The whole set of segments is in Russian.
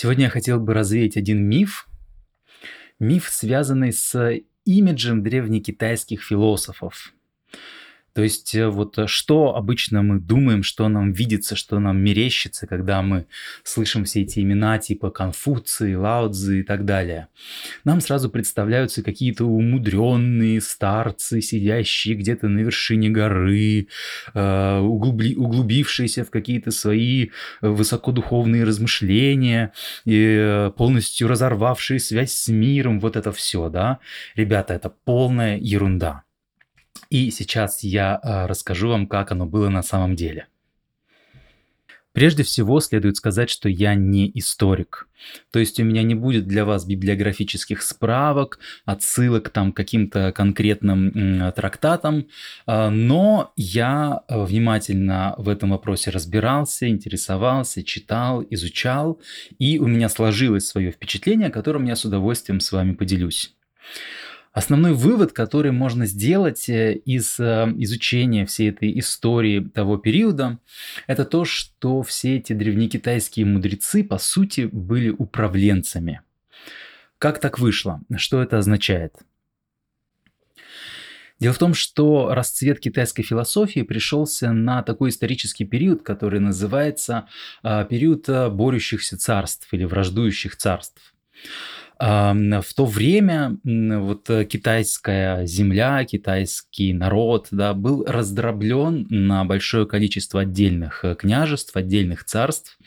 Сегодня я хотел бы развеять один миф. Миф, связанный с имиджем древнекитайских философов. То есть э, вот э, что обычно мы думаем, что нам видится, что нам мерещится, когда мы слышим все эти имена типа Конфуции, Лаудзы и так далее. Нам сразу представляются какие-то умудренные старцы, сидящие где-то на вершине горы, э, углуби, углубившиеся в какие-то свои высокодуховные размышления, и полностью разорвавшие связь с миром, вот это все, да. Ребята, это полная ерунда. И сейчас я э, расскажу вам, как оно было на самом деле. Прежде всего следует сказать, что я не историк. То есть у меня не будет для вас библиографических справок, отсылок там, к каким-то конкретным трактатам, а, но я э, внимательно в этом вопросе разбирался, интересовался, читал, изучал, и у меня сложилось свое впечатление, которым я с удовольствием с вами поделюсь. Основной вывод, который можно сделать э, из э, изучения всей этой истории того периода, это то, что все эти древнекитайские мудрецы, по сути, были управленцами. Как так вышло? Что это означает? Дело в том, что расцвет китайской философии пришелся на такой исторический период, который называется а, период э, борющихся царств или враждующих царств. В то время вот э, китайская земля, китайский народ да, был раздроблен на большое количество отдельных э, княжеств, отдельных царств.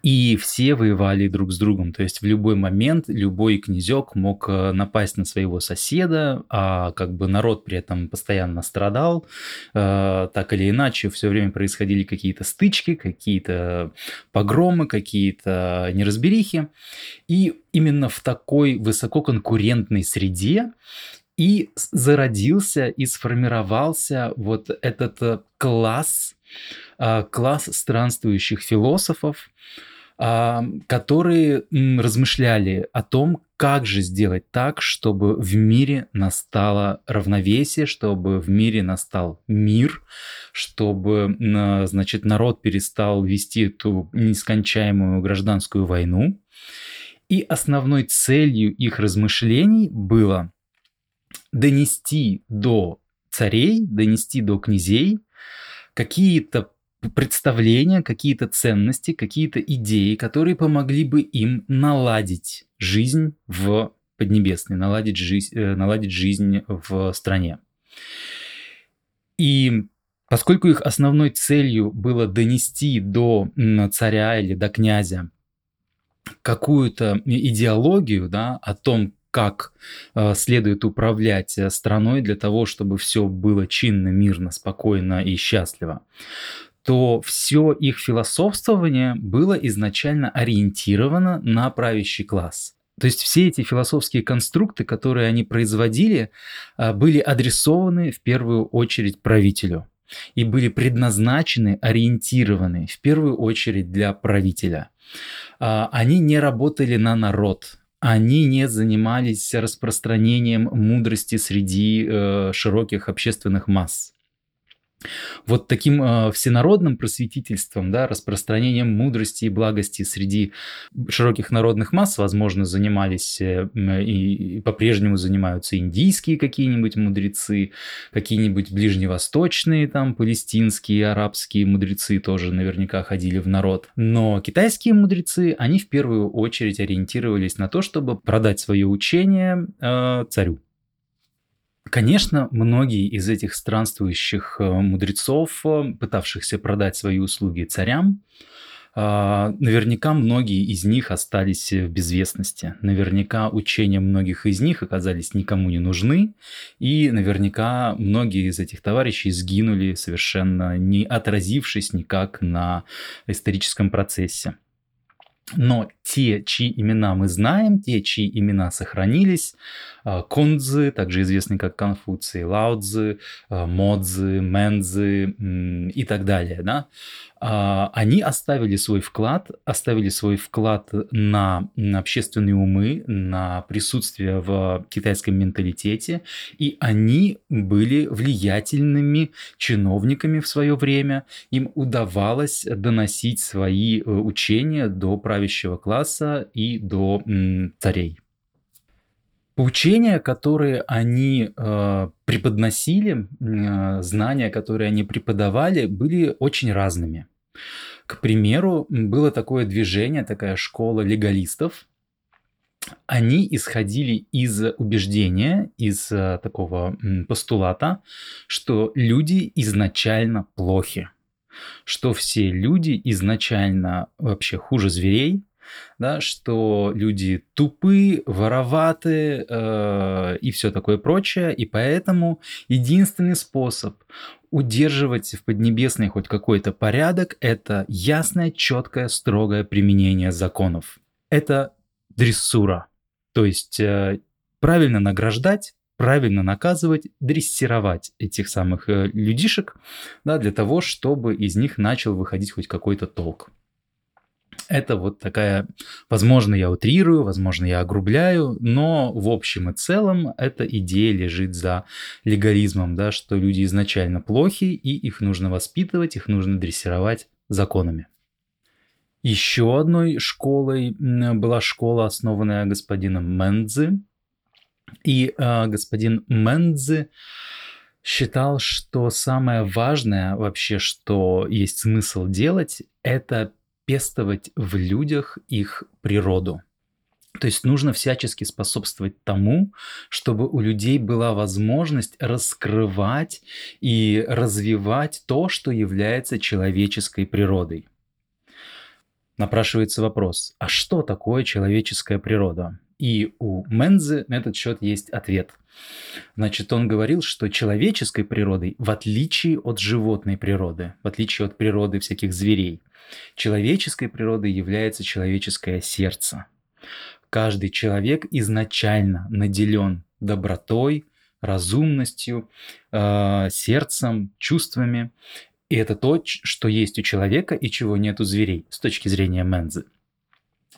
И все воевали друг с другом. То есть в любой момент любой князек мог э, напасть на своего соседа, а как бы народ при этом постоянно страдал. Э, так или иначе, все время происходили какие-то стычки, какие-то погромы, какие-то неразберихи. И именно в такой высококонкурентной среде и зародился и сформировался вот этот э, класс, класс странствующих философов, а, которые размышляли о том, как же сделать так, чтобы в мире настало равновесие, чтобы в мире настал мир, чтобы, значит, народ перестал вести эту нескончаемую гражданскую войну. И основной целью их размышлений было донести до царей, донести до князей какие-то представления, какие-то ценности, какие-то идеи, которые помогли бы им наладить жизнь в Поднебесной, наладить жизнь, э, наладить жизнь в стране. И поскольку их основной целью было донести до царя или до князя какую-то идеологию да, о том, как э, следует управлять э, страной для того, чтобы все было чинно, мирно, спокойно и счастливо, то все их философствование было изначально ориентировано на правящий класс. То есть все эти философские конструкты, которые они производили, а, были адресованы в первую очередь правителю и были предназначены, ориентированы в первую очередь для правителя. А, они не работали на народ, они не занимались распространением мудрости среди э, широких общественных масс. Вот таким э, всенародным просветительством, да, распространением мудрости и благости среди широких народных масс, возможно, занимались э, и, и по-прежнему занимаются индийские какие-нибудь мудрецы, какие-нибудь ближневосточные, там, палестинские, арабские мудрецы тоже наверняка ходили в народ. Но китайские мудрецы, они в первую очередь ориентировались на то, чтобы продать свое учение э, царю. Конечно, многие из этих странствующих э, мудрецов, э, пытавшихся продать свои услуги царям, а, Наверняка многие из них остались в безвестности. Наверняка учения многих из них оказались никому не нужны. И наверняка многие из этих товарищей сгинули совершенно не отразившись никак на историческом процессе. Но те, чьи имена мы знаем, те, чьи имена сохранились, Кунцзы, также известный как Конфуций, Лаоцзы, а, Модзы, Мензы и так далее, да, а, они оставили свой вклад, оставили свой вклад на, на общественные умы, на присутствие в китайском менталитете, и они были влиятельными чиновниками в свое время. Им удавалось доносить свои э, учения до правящего класса и до царей. Учения, которые они э, преподносили, э, знания, которые они преподавали, были очень разными. К примеру, было такое движение, такая школа легалистов. Они исходили из убеждения, из э, такого постулата, что люди изначально плохи, что все люди изначально вообще хуже зверей, да, что люди тупы, вороваты э, и все такое прочее, и поэтому единственный способ удерживать в Поднебесной хоть какой-то порядок – это ясное, четкое, строгое применение законов. Это дрессура, то есть э, правильно награждать, правильно наказывать, дрессировать этих самых э, людишек, да, для того, чтобы из них начал выходить хоть какой-то толк. Это вот такая, возможно, я утрирую, возможно, я огрубляю, но в общем и целом эта идея лежит за легализмом, да, что люди изначально плохи, и их нужно воспитывать, их нужно дрессировать законами. Еще одной школой была школа, основанная господином Мендзи. И э, господин Мендзи считал, что самое важное вообще, что есть смысл делать, это пестовать в людях их природу. То есть нужно всячески способствовать тому, чтобы у людей была возможность раскрывать и развивать то, что является человеческой природой. Напрашивается вопрос, а что такое человеческая природа? И у Мензы на этот счет есть ответ. Значит, он говорил, что человеческой природой, в отличие от животной природы, в отличие от природы всяких зверей, человеческой природой является человеческое сердце. Каждый человек изначально наделен добротой, разумностью, э, сердцем, чувствами. И это то, что есть у человека и чего нет у зверей с точки зрения Мензы.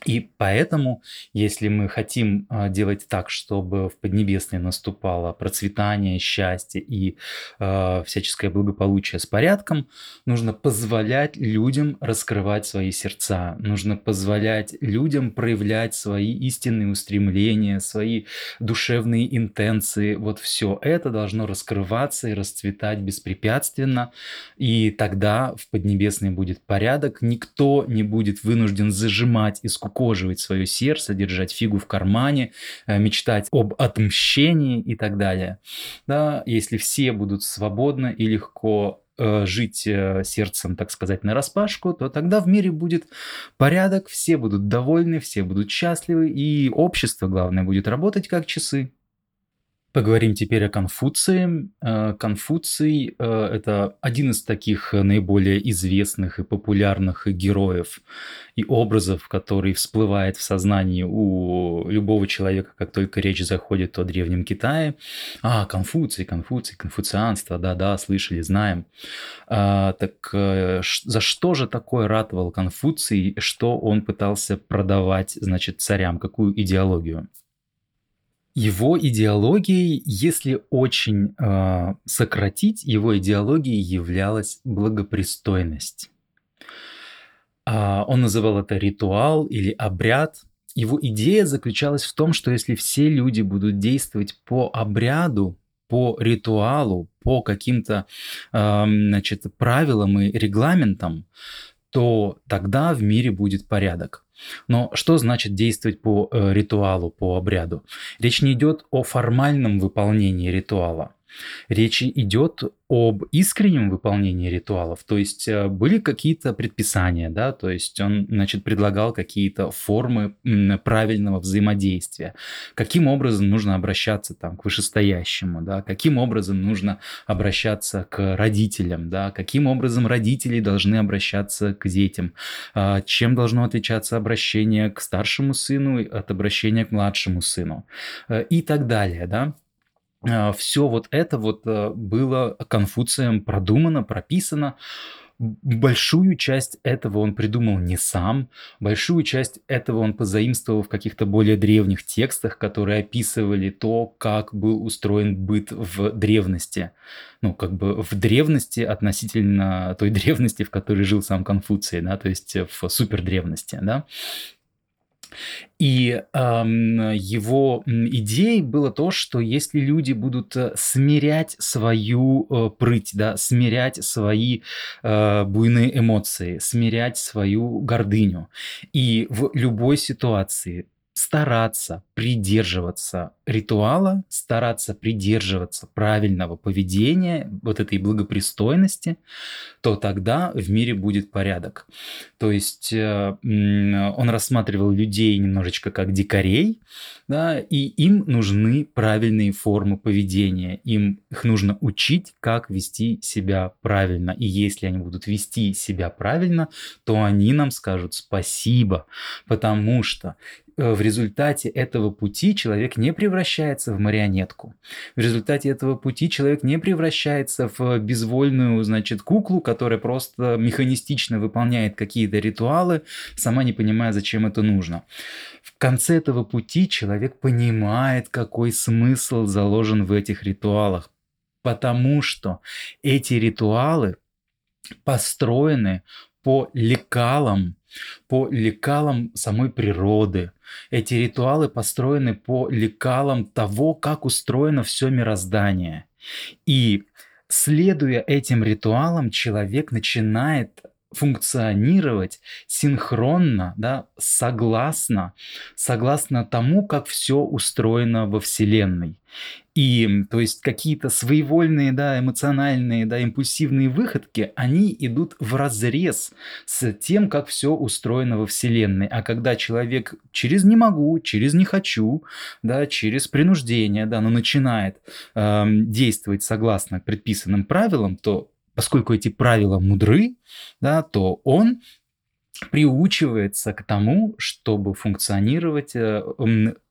И поэтому, если мы хотим а, делать так, чтобы в Поднебесной наступало процветание, счастье и э, всяческое благополучие с порядком, нужно позволять людям раскрывать свои сердца, нужно позволять людям проявлять свои истинные устремления, свои душевные интенции. Вот все это должно раскрываться и расцветать беспрепятственно, и тогда в Поднебесной будет порядок, никто не будет вынужден зажимать и скукоживать свое сердце, держать фигу в кармане, э, мечтать об отмщении и так далее. Да, если все будут свободно и легко э, жить э, сердцем, так сказать, на распашку, то тогда в мире будет порядок, все будут довольны, все будут счастливы, и общество, главное, будет работать как часы. Поговорим теперь о Конфуции. Э, Конфуций э, – это один из таких наиболее известных и популярных героев и образов, который всплывает в сознании у любого человека, как только речь заходит о Древнем Китае. А, Конфуций, Конфуций, конфуцианство, да-да, слышали, знаем. А, так э, за что же такое ратовал Конфуций, что он пытался продавать, значит, царям, какую идеологию? Его идеологией, если очень э, сократить, его идеологией являлась благопристойность. Э, он называл это ритуал или обряд. Его идея заключалась в том, что если все люди будут действовать по обряду, по ритуалу, по каким-то э, правилам и регламентам, то тогда в мире будет порядок. Но что значит действовать по э, ритуалу, по обряду? Речь не идет о формальном выполнении ритуала. Речь идет об искреннем выполнении ритуалов, то есть э, были какие-то предписания, да, то есть он, значит, предлагал какие-то формы правильного взаимодействия, каким образом нужно обращаться там к вышестоящему, да, каким образом нужно обращаться к родителям, да, каким образом родители должны обращаться к детям, а, чем должно отличаться обращение к старшему сыну от обращения к младшему сыну? Э, и так далее, да. А, все вот это вот э, было Конфуцием продумано, прописано. Большую часть этого он придумал не сам, большую часть этого он позаимствовал в каких-то более древних текстах, которые описывали то, как был устроен быт в древности. Ну, как бы в древности относительно той древности, в которой жил сам Конфуций, да, то есть в супердревности, да. И э, его идеей было то, что если люди будут э, смирять свою э, прыть, да, смирять свои э, буйные эмоции, смирять свою гордыню, и в любой ситуации стараться придерживаться ритуала, стараться придерживаться правильного поведения, вот этой благопристойности, то тогда в мире будет порядок. То есть э, он рассматривал людей немножечко как дикарей, да, и им нужны правильные формы поведения, им их нужно учить, как вести себя правильно. И если они будут вести себя правильно, то они нам скажут спасибо, потому что в результате этого пути человек не превращается в марионетку. В результате этого пути человек не превращается в безвольную, значит, куклу, которая просто механистично выполняет какие-то ритуалы, сама не понимая, зачем это нужно. В конце этого пути человек понимает, какой смысл заложен в этих ритуалах, потому что эти ритуалы построены по лекалам, по лекалам самой природы. Эти ритуалы построены по лекалам того, как устроено все мироздание. И следуя этим ритуалам, человек начинает функционировать синхронно, да, согласно, согласно тому, как все устроено во Вселенной. И то есть какие-то своевольные, да, эмоциональные, да, импульсивные выходки, они идут в разрез с тем, как все устроено во Вселенной. А когда человек через не могу, через не хочу, да, через принуждение, да, но начинает э, действовать согласно предписанным правилам, то поскольку эти правила мудры, да, то он приучивается к тому, чтобы функционировать э,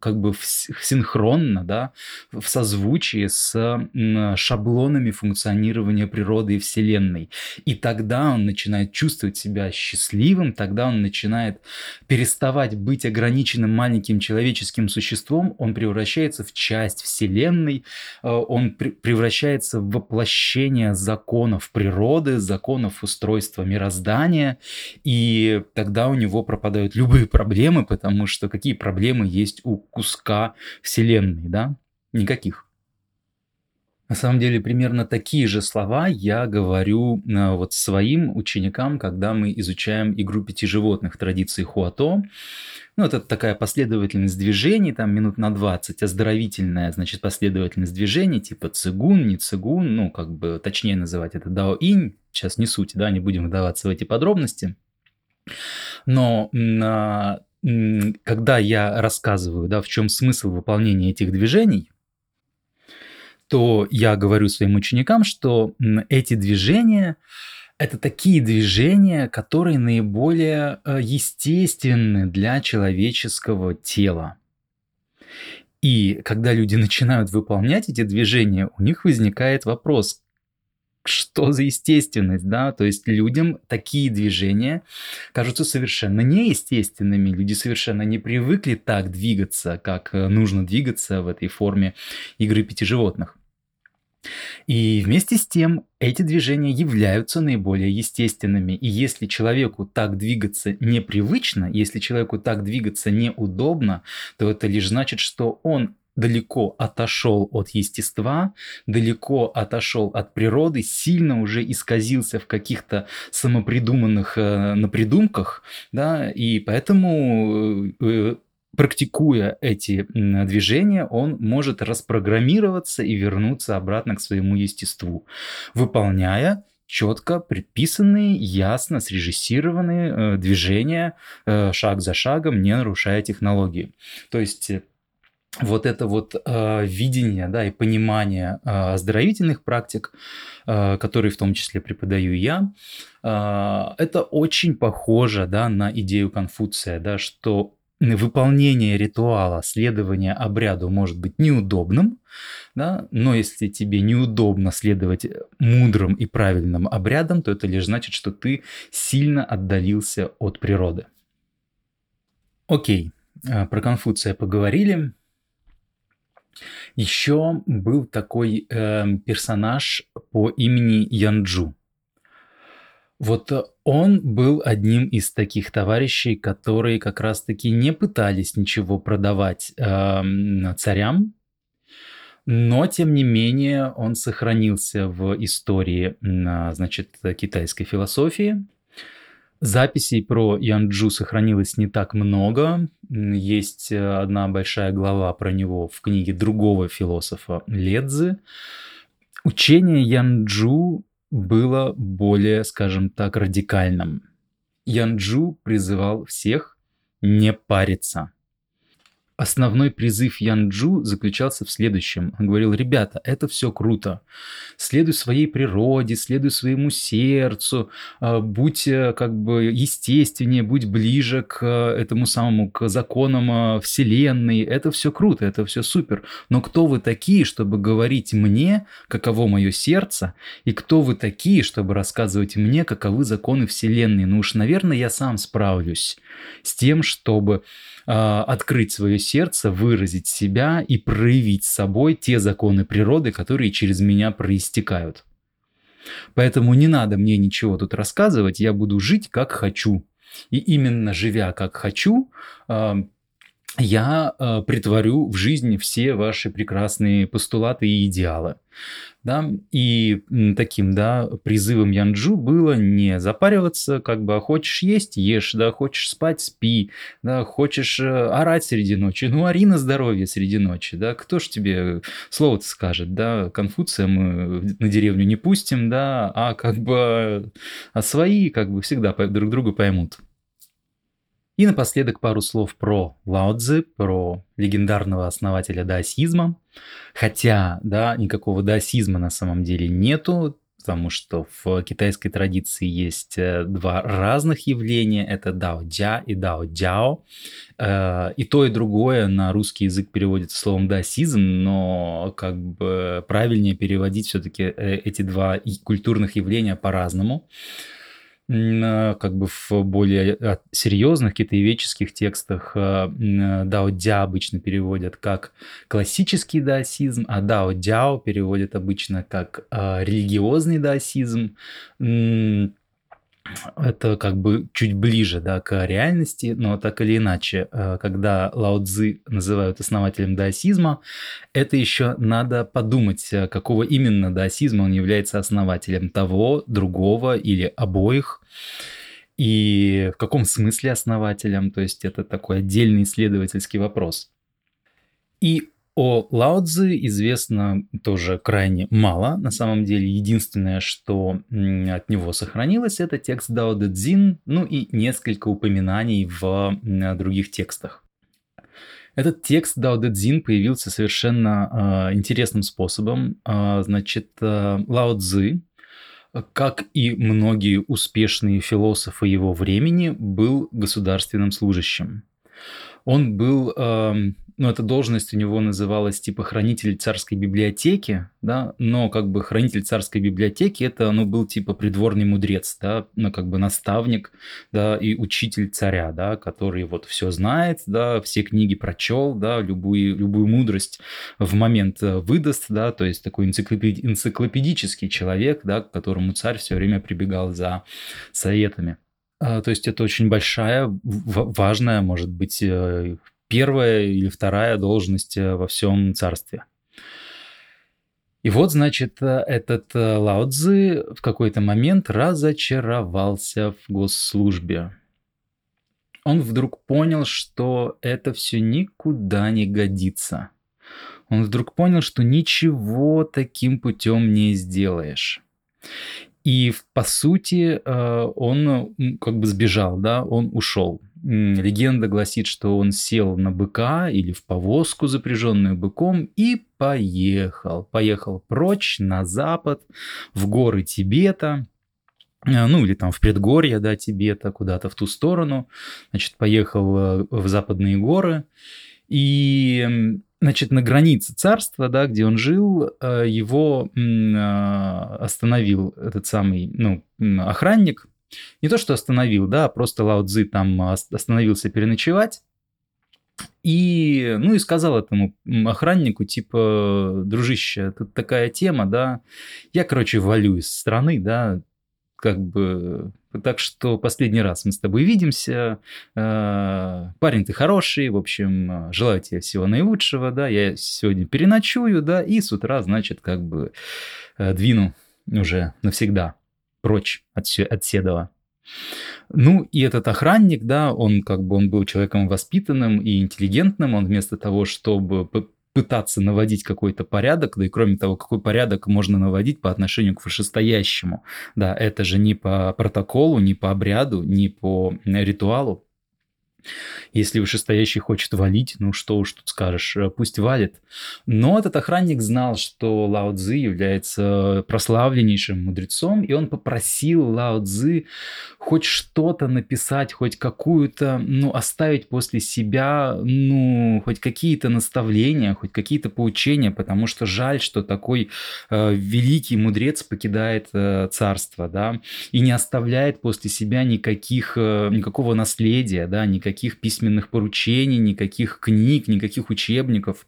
как бы синхронно, да, в созвучии с шаблонами функционирования природы и Вселенной. И тогда он начинает чувствовать себя счастливым, тогда он начинает переставать быть ограниченным маленьким человеческим существом, он превращается в часть Вселенной, э, он превращается в воплощение законов природы, законов устройства мироздания, и тогда у него пропадают любые проблемы, потому что какие проблемы есть у куска Вселенной, да? Никаких. На самом деле примерно такие же слова я говорю э, вот своим ученикам, когда мы изучаем игру пяти животных традиции Хуато. Ну, это такая последовательность движений, там минут на 20, оздоровительная, значит, последовательность движений, типа цигун, не цигун, ну, как бы точнее называть это дао-инь, сейчас не суть, да, не будем вдаваться в эти подробности. Но а, когда я рассказываю, да, в чем смысл выполнения этих движений, то я говорю своим ученикам, что эти движения это такие движения, которые наиболее э, естественны для человеческого тела. И когда люди начинают выполнять эти движения, у них возникает вопрос, что за естественность, да, то есть людям такие движения кажутся совершенно неестественными, люди совершенно не привыкли так двигаться, как э, нужно двигаться в этой форме игры пяти животных. И вместе с тем эти движения являются наиболее естественными. И если человеку так двигаться непривычно, если человеку так двигаться неудобно, то это лишь значит, что он далеко отошел от естества, далеко отошел от природы, сильно уже исказился в каких-то самопридуманных э, напридумках, да, и поэтому э, практикуя эти движения, он может распрограммироваться и вернуться обратно к своему естеству, выполняя четко предписанные, ясно срежиссированные э, движения э, шаг за шагом, не нарушая технологии. То есть э, вот это вот э, видение да, и понимание э, оздоровительных практик, э, которые в том числе преподаю я, э, это очень похоже да, на идею Конфуция, да, что выполнение ритуала, следование обряду может быть неудобным, да, но если тебе неудобно следовать мудрым и правильным обрядам, то это лишь значит, что ты сильно отдалился от природы. Окей, а, про Конфуция поговорили. Еще был такой э, персонаж по имени Янджу. Вот он был одним из таких товарищей, которые как раз-таки не пытались ничего продавать э, царям, но тем не менее он сохранился в истории, значит, китайской философии. Записей про Янджу сохранилось не так много. Есть э, одна большая глава про него в книге другого философа Ледзы. Учение Янджу было более, скажем так, радикальным. Янджу призывал всех не париться – Основной призыв Янджу заключался в следующем. Он говорил, ребята, это все круто. Следуй своей природе, следуй своему сердцу, а, будь э, как бы естественнее, будь ближе к э, этому самому, к законам э, Вселенной. Это все круто, это все супер. Но кто вы такие, чтобы говорить мне, каково мое сердце, и кто вы такие, чтобы рассказывать мне, каковы законы Вселенной? Ну уж, наверное, я сам справлюсь с тем, чтобы открыть свое сердце, выразить себя и проявить собой те законы природы, которые через меня проистекают. Поэтому не надо мне ничего тут рассказывать, я буду жить как хочу. И именно живя как хочу, а, я э, притворю в жизни все ваши прекрасные постулаты и идеалы. Да? И таким да, призывом Янджу было не запариваться, как бы, а хочешь есть, ешь, да, хочешь спать, спи, да, хочешь э, орать среди ночи, ну, ори на здоровье среди ночи, да, кто ж тебе слово-то скажет, да, Конфуция мы на деревню не пустим, да, а как бы, а свои как бы всегда друг друга поймут. И напоследок пару слов про Лао Цзи, про легендарного основателя даосизма. Хотя, да, никакого даосизма на самом деле нету, потому что в китайской традиции есть э, два разных явления. Это дао джа и дао джао. Э, и то, и другое на русский язык переводится словом даосизм, но как бы правильнее переводить все-таки э, эти два культурных явления по-разному как бы в более а, серьезных китаеведческих текстах а, дао-дя обычно переводят как классический даосизм, а дао-дяо переводят обычно как а, религиозный даосизм это как бы чуть ближе да, к реальности, но так или иначе, э, когда Лао Цзы называют основателем даосизма, это еще надо подумать, э, какого именно даосизма он является основателем того, другого или обоих и в каком смысле основателем, то есть это такой отдельный исследовательский вопрос. И о Лао Цзи известно тоже крайне мало. На самом деле, единственное, что от него сохранилось, это текст Дао Дэ Цзин, ну и несколько упоминаний в других текстах. Этот текст Дао Дэ Цзин появился совершенно э, интересным способом. Э, значит, э, Лао Цзи, как и многие успешные философы его времени, был государственным служащим. Он был э, ну, эта должность у него называлась типа хранитель царской библиотеки, да, но как бы хранитель царской библиотеки это, ну, был типа придворный мудрец, да, ну, как бы наставник, да, и учитель царя, да, который вот все знает, да, все книги прочел, да, любую, любую мудрость в момент э, выдаст, да, то есть такой энциклопеди- энциклопедический человек, да, к которому царь все время прибегал за советами. А, то есть это очень большая, важная, может быть, э, первая или вторая должность э, во всем царстве. И вот, значит, э, этот э, Лао Цзы в какой-то момент разочаровался в госслужбе. он вдруг понял, что это все никуда не годится. Он вдруг понял, что ничего таким путем не сделаешь. И по сути он как бы сбежал, да, он ушел. Легенда гласит, что он сел на быка или в повозку, запряженную быком, и поехал. Поехал прочь на запад, в горы Тибета, э, ну или там в предгорье, да, Тибета, куда-то в ту сторону. Значит, поехал э, в западные горы. И значит, на границе царства, да, где он жил, э, его остановил этот самый, ну, охранник. Не то, что остановил, да, просто Лао Цзи там остановился переночевать. И, ну, и сказал этому охраннику, типа, дружище, тут такая тема, да, я, короче, валю из страны, да, как бы так что последний раз мы с тобой видимся. Э, парень ты хороший, в общем, желаю тебе всего наилучшего, да, я сегодня переночую, да, и с утра, значит, как бы э, двину уже навсегда прочь от, от Седова. Ну, и этот охранник, да, он как бы он был человеком воспитанным и интеллигентным, он вместо того, чтобы пытаться наводить какой-то порядок, да и кроме того, какой порядок можно наводить по отношению к вышестоящему. Да, это же не по протоколу, не по обряду, не по ритуалу. Если вышестоящий хочет валить, ну что уж тут скажешь, э, пусть валит. Но этот охранник знал, что Лао Цзи является прославленнейшим мудрецом, и он попросил Лао Цзи хоть что-то написать, хоть какую-то, ну, оставить после себя, ну, хоть какие-то наставления, хоть какие-то поучения, потому что жаль, что такой э, великий мудрец покидает э, царство, да, и не оставляет после себя никаких, э, никакого наследия, да, никаких письменных поручений, никаких книг, никаких учебников.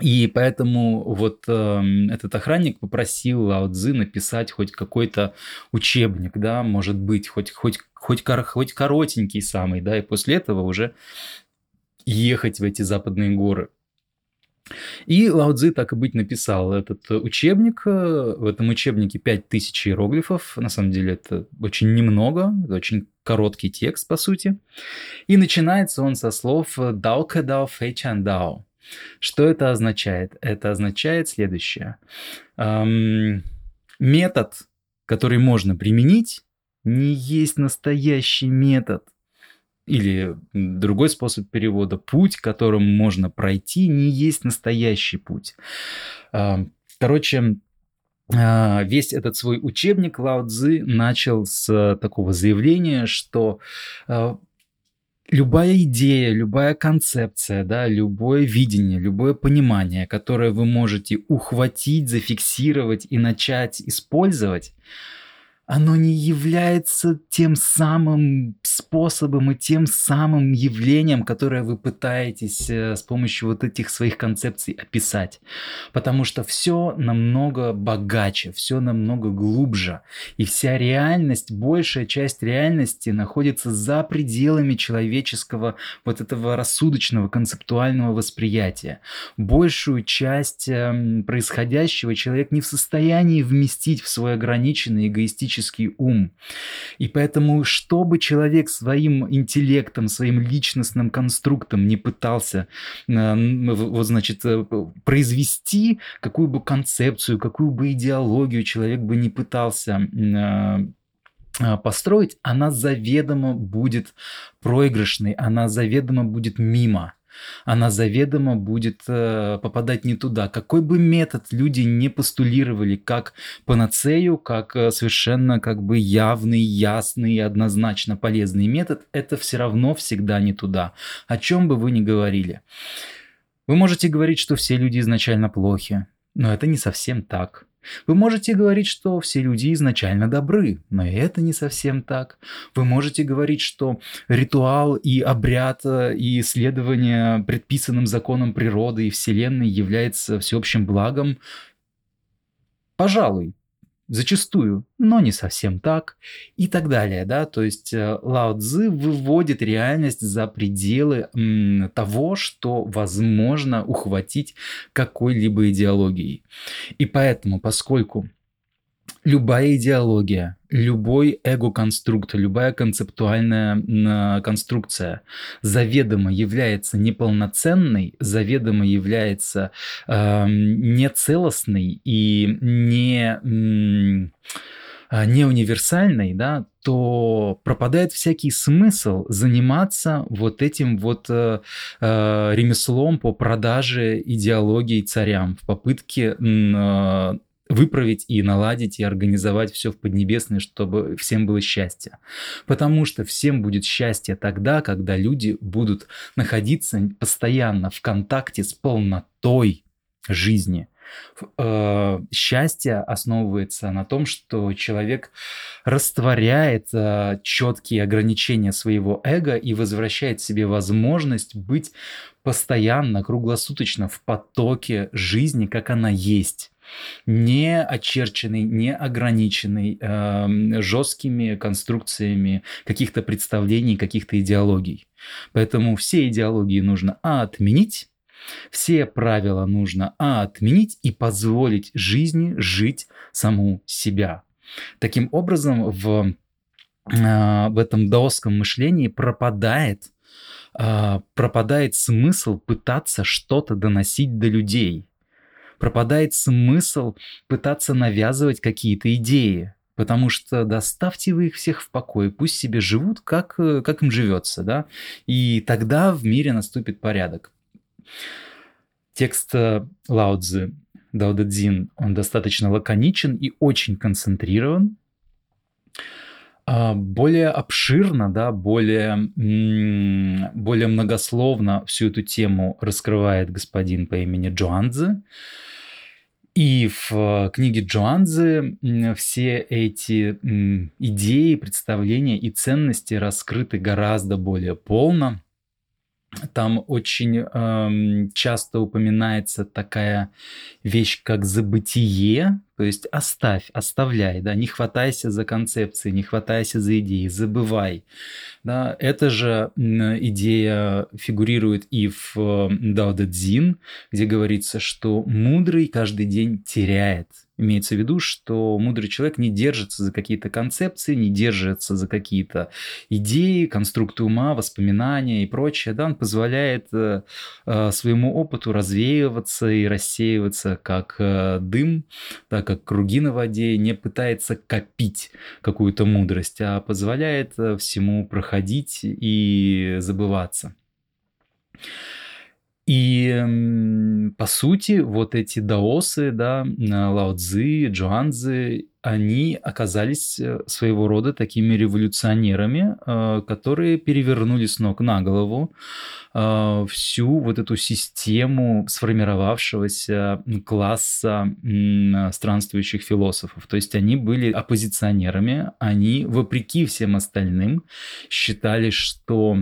И поэтому вот э, этот охранник попросил Лао Цзы написать хоть какой-то учебник, да, может быть, хоть, хоть, хоть, хоть коротенький самый, да, и после этого уже ехать в эти западные горы. И Лао Цзи так и быть написал этот учебник. В этом учебнике 5000 иероглифов. На самом деле это очень немного, это очень короткий текст, по сути. И начинается он со слов «дао кэ дао фэй чан дао». Что это означает? Это означает следующее. Эм, метод, который можно применить, не есть настоящий метод. Или другой способ перевода, путь, которым можно пройти, не есть настоящий путь. Эм, короче, весь этот свой учебник Лао Цзы начал с такого заявления, что э, любая идея, любая концепция, да, любое видение, любое понимание, которое вы можете ухватить, зафиксировать и начать использовать, оно не является тем самым способом и тем самым явлением, которое вы пытаетесь э, с помощью вот этих своих концепций описать. Потому что все намного богаче, все намного глубже. И вся реальность, большая часть реальности находится за пределами человеческого вот этого рассудочного концептуального восприятия. Большую часть эм, происходящего человек не в состоянии вместить в свой ограниченный эгоистический ум. И поэтому, чтобы человек своим интеллектом, своим личностным конструктом не пытался, э, вот, значит, э, произвести какую бы концепцию, какую бы идеологию человек бы не пытался э, построить, она заведомо будет проигрышной, она заведомо будет мимо она заведомо будет э, попадать не туда. Какой бы метод люди не постулировали как панацею, как э, совершенно как бы явный, ясный и однозначно полезный метод, это все равно всегда не туда. О чем бы вы ни говорили. Вы можете говорить, что все люди изначально плохи, но это не совсем так. Вы можете говорить, что все люди изначально добры, но это не совсем так. Вы можете говорить, что ритуал и обряд э, и исследование предписанным законом природы и Вселенной является всеобщим благом. Пожалуй, зачастую, но не совсем так и так далее, да, то есть э, Лао Цзы выводит реальность за пределы м, того, что возможно ухватить какой-либо идеологией. И поэтому, поскольку любая идеология, любой эго-конструкт, любая концептуальная конструкция заведомо является неполноценной, заведомо является э, нецелостной и не не универсальной, да, то пропадает всякий смысл заниматься вот этим вот э, э, ремеслом по продаже идеологии царям в попытке э, выправить и наладить и организовать все в Поднебесной, чтобы всем было счастье. Потому что всем будет счастье тогда, когда люди будут находиться постоянно в контакте с полнотой жизни. Э, счастье основывается на том, что человек растворяет э, четкие ограничения своего эго и возвращает себе возможность быть постоянно, круглосуточно в потоке жизни, как она есть не очерченный, не ограниченный э, жесткими конструкциями каких-то представлений, каких-то идеологий. Поэтому все идеологии нужно а, отменить, все правила нужно а, отменить и позволить жизни жить саму себя. Таким образом, в, э, в этом даосском мышлении пропадает Uh, пропадает смысл пытаться что-то доносить до людей пропадает смысл пытаться навязывать какие-то идеи. Потому что доставьте вы их всех в покой, пусть себе живут, как, э, как им живется, да, и тогда в мире наступит порядок. Текст э, Дэ Цзин, он достаточно лаконичен и очень концентрирован. А, более обширно, да, более, более многословно всю эту тему раскрывает господин по имени Джоанзе. И в э, книге Джоанзы все эти идеи, представления и ценности раскрыты гораздо более полно. Там очень эм, часто упоминается такая вещь, как забытие, то есть оставь, оставляй, да, не хватайся за концепции, не хватайся за идеи, забывай. Да. Эта же идея фигурирует и в Дао Дэ Цзин, где говорится, что мудрый каждый день теряет – Имеется в виду, что мудрый человек не держится за какие-то концепции, не держится за какие-то идеи, конструкты ума, воспоминания и прочее. Да, он позволяет э, э, своему опыту развеиваться и рассеиваться как э, дым, так как круги на воде, не пытается копить какую-то мудрость, а позволяет э, всему проходить и забываться. И по сути, вот эти даосы, да, Лао Цзы, Джуанзы, они оказались э, своего рода такими революционерами, э, которые перевернули с ног на голову э, всю вот эту систему сформировавшегося класса странствующих философов. То есть они были оппозиционерами, они, вопреки всем остальным, считали, что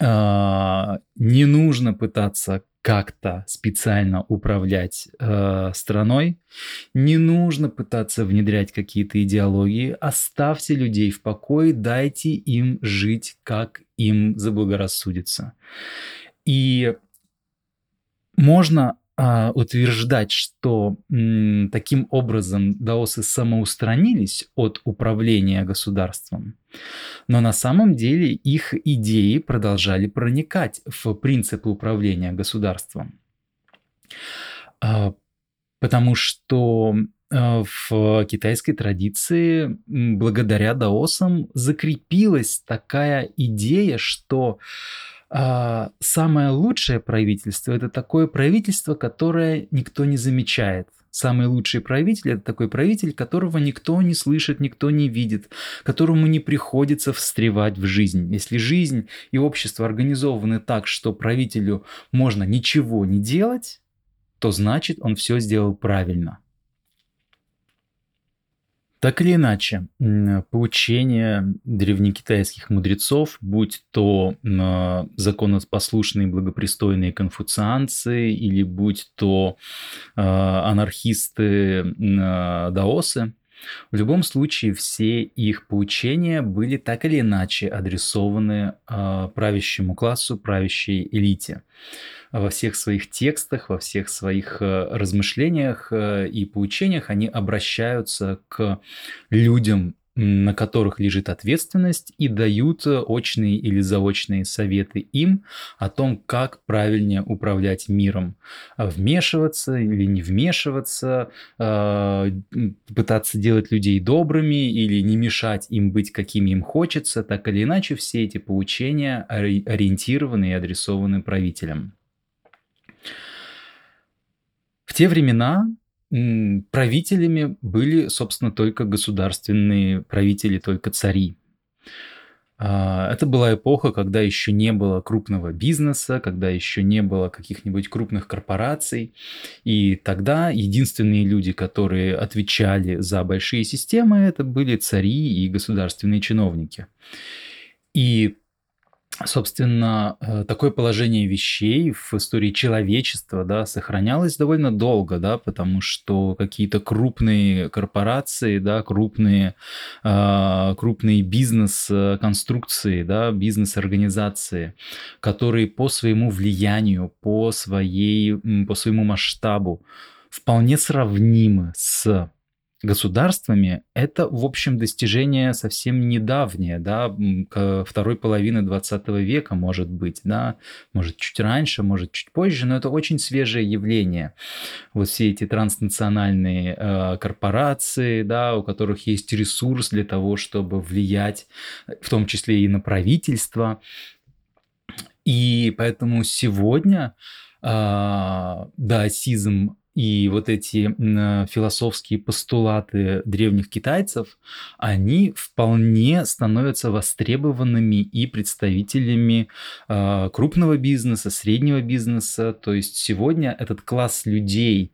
не нужно пытаться как-то специально управлять э, страной, не нужно пытаться внедрять какие-то идеологии, оставьте людей в покое, дайте им жить, как им заблагорассудится. И можно а, утверждать, что таким образом даосы самоустранились от управления государством, но на самом деле их идеи продолжали проникать в принципы управления государством. А, потому что а, в китайской традиции благодаря даосам закрепилась такая идея, что а, самое лучшее правительство – это такое правительство, которое никто не замечает. Самый лучший правитель – это такой правитель, которого никто не слышит, никто не видит, которому не приходится встревать в жизнь. Если жизнь и общество организованы так, что правителю можно ничего не делать, то значит он все сделал правильно – так или иначе, поучение древнекитайских мудрецов, будь то законопослушные благопристойные конфуцианцы или будь то а, анархисты даосы, В любом случае, все их поучения были так или иначе адресованы э, правящему классу, правящей элите. Во всех своих текстах, во всех своих э, размышлениях э, и поучениях они обращаются к людям на которых лежит ответственность, и дают э, очные или заочные советы им о том, как правильнее управлять миром. А вмешиваться или не вмешиваться, а, пытаться делать людей добрыми или не мешать им быть какими им хочется, так или иначе все эти поучения ориентированы и адресованы правителям. В те времена правителями были, собственно, только государственные правители, только цари. А, это была эпоха, когда еще не было крупного бизнеса, когда еще не было каких-нибудь крупных корпораций. И тогда единственные люди, которые отвечали за большие системы, это были цари и государственные чиновники. И собственно, э, такое положение вещей в истории человечества, да, сохранялось довольно долго, да, потому что какие-то крупные корпорации, да, крупные, э, крупные бизнес-конструкции, да, бизнес-организации, которые по своему влиянию, по, своей, по своему масштабу вполне сравнимы с государствами, это, в общем, достижение совсем недавнее, да, второй половины 20 века, может быть, да, может, чуть раньше, может, чуть позже, но это очень свежее явление. Вот все эти транснациональные э, корпорации, да, у которых есть ресурс для того, чтобы влиять, в том числе и на правительство. И поэтому сегодня э, даосизм и вот эти философские постулаты древних китайцев, они вполне становятся востребованными и представителями а, крупного бизнеса, среднего бизнеса. То есть сегодня этот класс людей,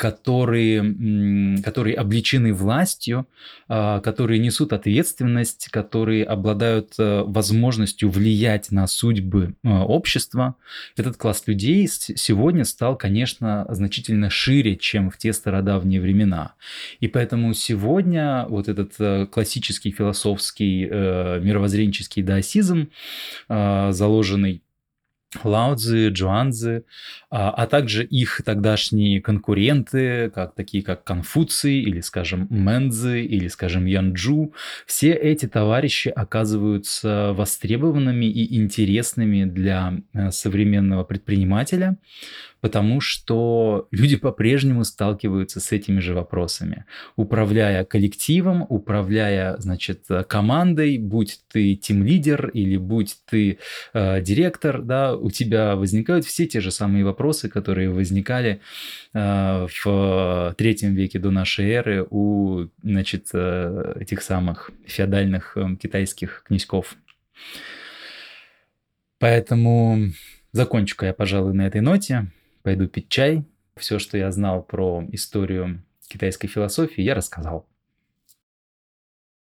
которые, которые обличены властью, а, которые несут ответственность, которые обладают э, возможностью влиять на судьбы э, общества. Этот класс людей сегодня стал, конечно, значительно шире, чем в те стародавние времена. И поэтому сегодня вот этот э, классический философский мировоззренческий даосизм, заложенный Лаудзы, Джуанзы, а, а также их тогдашние конкуренты, как, такие как Конфуций или, скажем, Мэнзы или, скажем, Янджу, все эти товарищи оказываются востребованными и интересными для э, современного предпринимателя, потому что люди по-прежнему сталкиваются с этими же вопросами. Управляя коллективом, управляя, значит, командой, будь ты тим-лидер или будь ты э, директор, да, у тебя возникают все те же самые вопросы, которые возникали э, в третьем веке до нашей эры у, значит, э, этих самых феодальных э, китайских князьков. Поэтому закончу-ка я, пожалуй, на этой ноте пойду пить чай. Все, что я знал про историю китайской философии, я рассказал.